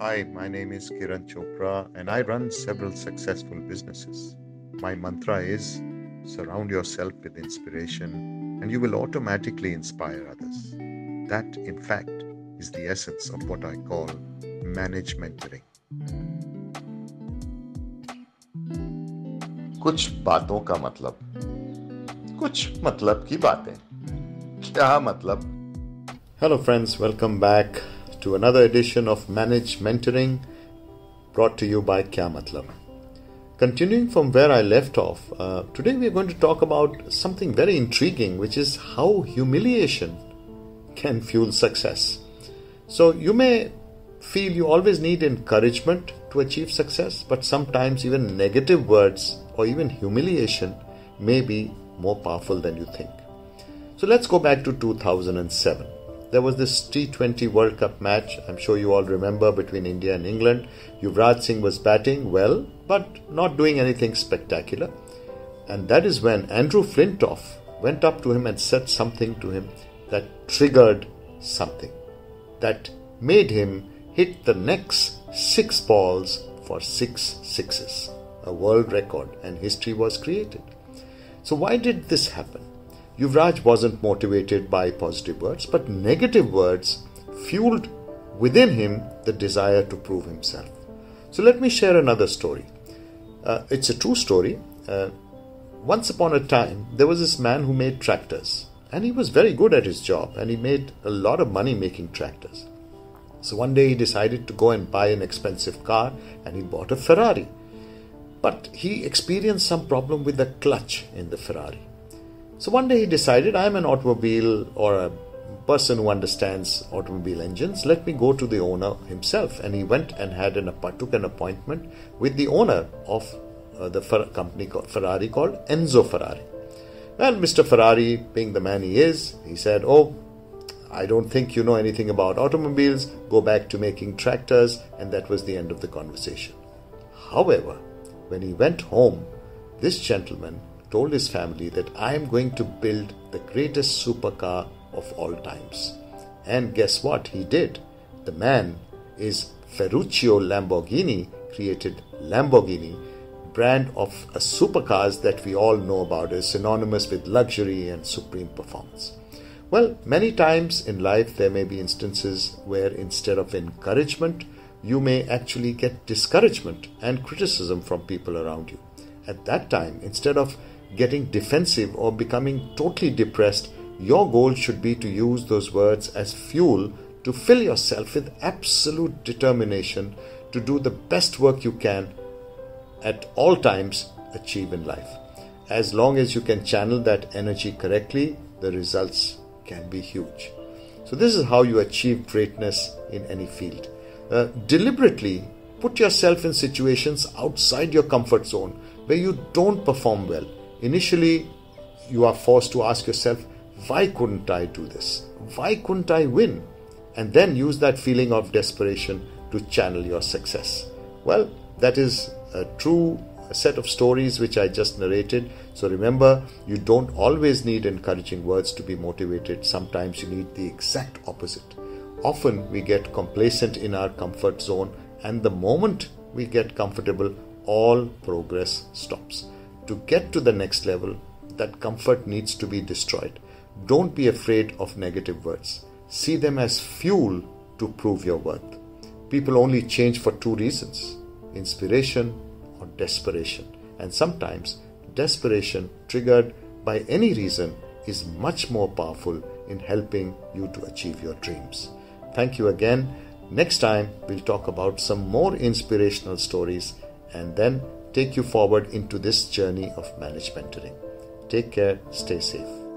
Hi, my name is Kiran Chopra and I run several successful businesses. My mantra is surround yourself with inspiration and you will automatically inspire others. That, in fact, is the essence of what I call manage mentoring. कुछ बातों का मतलब कुछ मतलब की बातें क्या मतलब Hello, friends, welcome back to another edition of Manage Mentoring brought to you by Kya Matlab. Continuing from where I left off, uh, today we are going to talk about something very intriguing, which is how humiliation can fuel success. So, you may feel you always need encouragement to achieve success, but sometimes even negative words or even humiliation may be more powerful than you think. So, let's go back to 2007 there was this T20 World Cup match, I'm sure you all remember, between India and England. Yuvraj Singh was batting well, but not doing anything spectacular. And that is when Andrew Flintoff went up to him and said something to him that triggered something, that made him hit the next six balls for six sixes. A world record, and history was created. So, why did this happen? Yuvraj wasn't motivated by positive words, but negative words fueled within him the desire to prove himself. So let me share another story. Uh, it's a true story. Uh, once upon a time, there was this man who made tractors, and he was very good at his job, and he made a lot of money making tractors. So one day he decided to go and buy an expensive car, and he bought a Ferrari. But he experienced some problem with the clutch in the Ferrari. So one day he decided, I'm an automobile or a person who understands automobile engines. Let me go to the owner himself. And he went and had an took an appointment with the owner of uh, the company called Ferrari called Enzo Ferrari. Well, Mr. Ferrari, being the man he is, he said, "Oh, I don't think you know anything about automobiles. Go back to making tractors." And that was the end of the conversation. However, when he went home, this gentleman told his family that I am going to build the greatest supercar of all times. And guess what? He did. The man is Ferruccio Lamborghini, created Lamborghini, brand of supercars that we all know about, is synonymous with luxury and supreme performance. Well, many times in life there may be instances where instead of encouragement, you may actually get discouragement and criticism from people around you. At that time, instead of getting defensive or becoming totally depressed, your goal should be to use those words as fuel to fill yourself with absolute determination to do the best work you can at all times achieve in life. As long as you can channel that energy correctly, the results can be huge. So, this is how you achieve greatness in any field. Uh, deliberately put yourself in situations outside your comfort zone where you don't perform well initially you are forced to ask yourself, why couldn't I do this? Why couldn't I win? And then use that feeling of desperation to channel your success. Well, that is a true set of stories which I just narrated. So remember, you don't always need encouraging words to be motivated. Sometimes you need the exact opposite. Often we get complacent in our comfort zone, and the moment we get comfortable, all progress stops to get to the next level, that comfort needs to be destroyed. Don't be afraid of negative words. See them as fuel to prove your worth. People only change for two reasons inspiration or desperation. And sometimes desperation, triggered by any reason, is much more powerful in helping you to achieve your dreams. Thank you again. Next time, we'll talk about some more inspirational stories and then take you forward into this journey of management mentoring. Take care, stay safe.